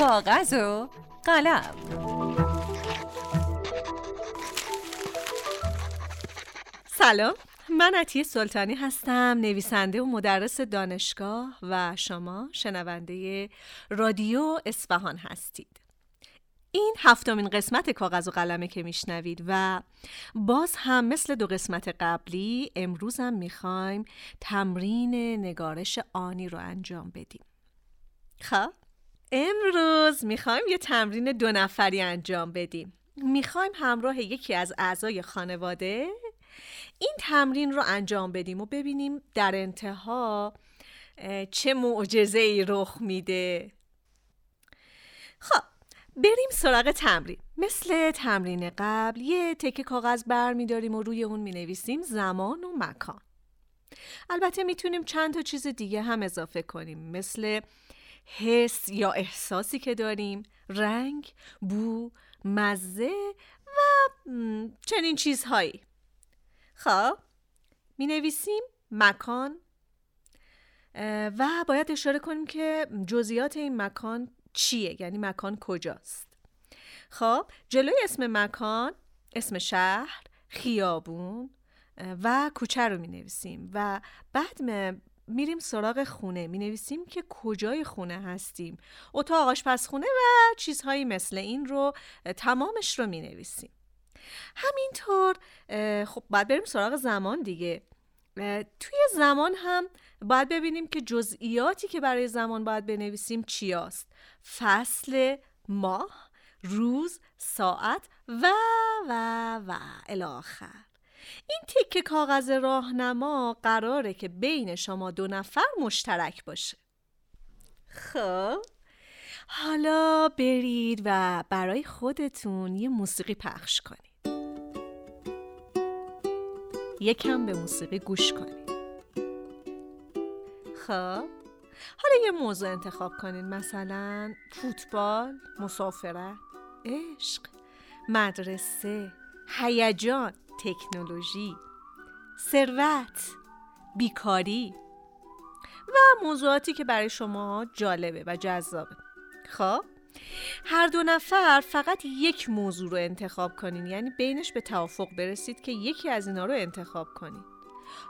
کاغذ و قلم سلام. من عطیه سلطانی هستم نویسنده و مدرس دانشگاه و شما شنونده رادیو اصفهان هستید. این هفتمین قسمت کاغذ و قلمه که میشنوید و باز هم مثل دو قسمت قبلی امروز هم می‌خوایم تمرین نگارش آنی رو انجام بدیم. خب؟ امروز می‌خوایم یه تمرین دو نفری انجام بدیم. می‌خوایم همراه یکی از اعضای خانواده این تمرین رو انجام بدیم و ببینیم در انتها چه معجزه ای رخ میده. خب بریم سراغ تمرین. مثل تمرین قبل یه تکه کاغذ بر میداریم و روی اون می نویسیم زمان و مکان. البته می‌تونیم چند تا چیز دیگه هم اضافه کنیم. مثل حس یا احساسی که داریم رنگ، بو، مزه و چنین چیزهایی. خب می نویسیم مکان و باید اشاره کنیم که جزئیات این مکان چیه یعنی مکان کجاست. خب جلوی اسم مکان اسم شهر خیابون و کوچه رو می نویسیم و بعد میریم سراغ خونه. می نویسیم که کجای خونه هستیم. اتاق آشپزخونه و چیزهایی مثل این رو تمامش رو می نویسیم همینطور خب باید بریم سراغ زمان دیگه. توی زمان هم باید ببینیم که جزئیاتی که برای زمان باید بنویسیم چیاست. فصل ماه روز ساعت و و و الاخر این تکه کاغذ راهنما قراره که بین شما دو نفر مشترک باشه. خب. حالا برید و برای خودتون یه موسیقی پخش کنید. یکم به موسیقی گوش کنید. خب. حالا یه موضوع انتخاب کنید مثلا فوتبال، مسافرت، عشق، مدرسه، هیجان، تکنولوژی، ثروت، بیکاری و موضوعاتی که برای شما جالبه و جذابه. خب هر دو نفر فقط یک موضوع رو انتخاب کنین. یعنی بینش به توافق برسید که یکی از اینا رو انتخاب کنید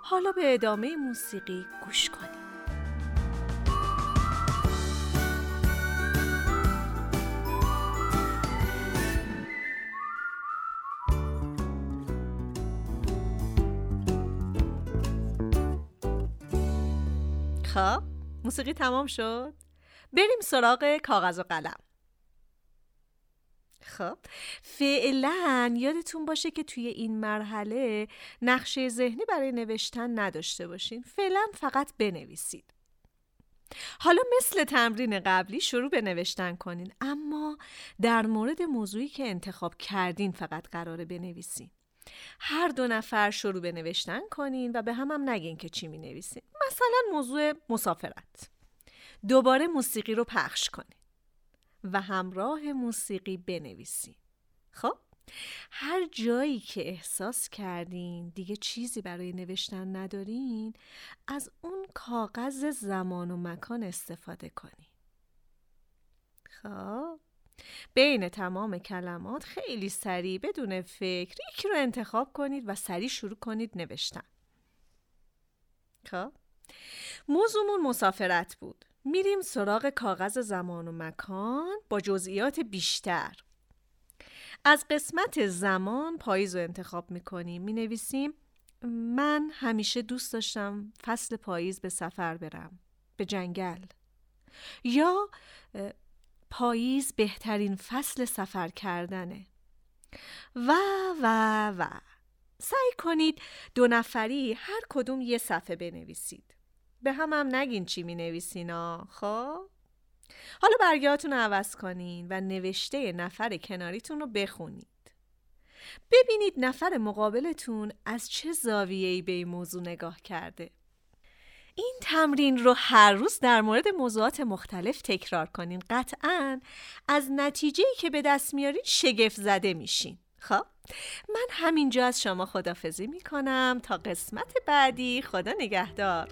حالا به ادامه موسیقی گوش کنید خب موسیقی تمام شد؟ بریم سراغ کاغذ و قلم. خب فعلا یادتون باشه که توی این مرحله نقشه ذهنی برای نوشتن نداشته باشین فعلا فقط بنویسید. حالا مثل تمرین قبلی شروع به نوشتن کنین اما در مورد موضوعی که انتخاب کردین فقط قراره بنویسین. هر دو نفر شروع به نوشتن کنین و به هم هم نگین که چی می نویسین مثلا موضوع مسافرت. دوباره موسیقی رو پخش کنین و همراه موسیقی بنویسین. خب؟ هر جایی که احساس کردین دیگه چیزی برای نوشتن ندارین از اون کاغذ زمان و مکان استفاده کنین. خب؟ بین تمام کلمات خیلی سریع بدون فکر یکی رو انتخاب کنید و سریع شروع کنید نوشتن. خب؟ موضوعمون مسافرت بود. میریم سراغ کاغذ زمان و مکان با جزئیات بیشتر. از قسمت زمان پاییز رو انتخاب می‌کنیم. می نویسیم من همیشه دوست داشتم فصل پاییز به سفر برم به جنگل. یا پاییز بهترین فصل سفر کردنه. و و و. سعی کنید دو نفری هر کدوم یه صفحه بنویسید. به هم هم نگین چی می نویسین خب؟ حالا برگهاتون رو عوض کنین و نوشته نفر کناریتون رو بخونید. ببینید نفر مقابلتون از چه زاویه‌ای به این موضوع نگاه کرده. تمرین رو هر روز در مورد موضوعات مختلف تکرار کنین. قطعا از نتیجه که به دست میارین شگفت زده میشین. خب؟ من همینجا از شما خدافزی می‌کنم. تا قسمت بعدی خدا نگهدار.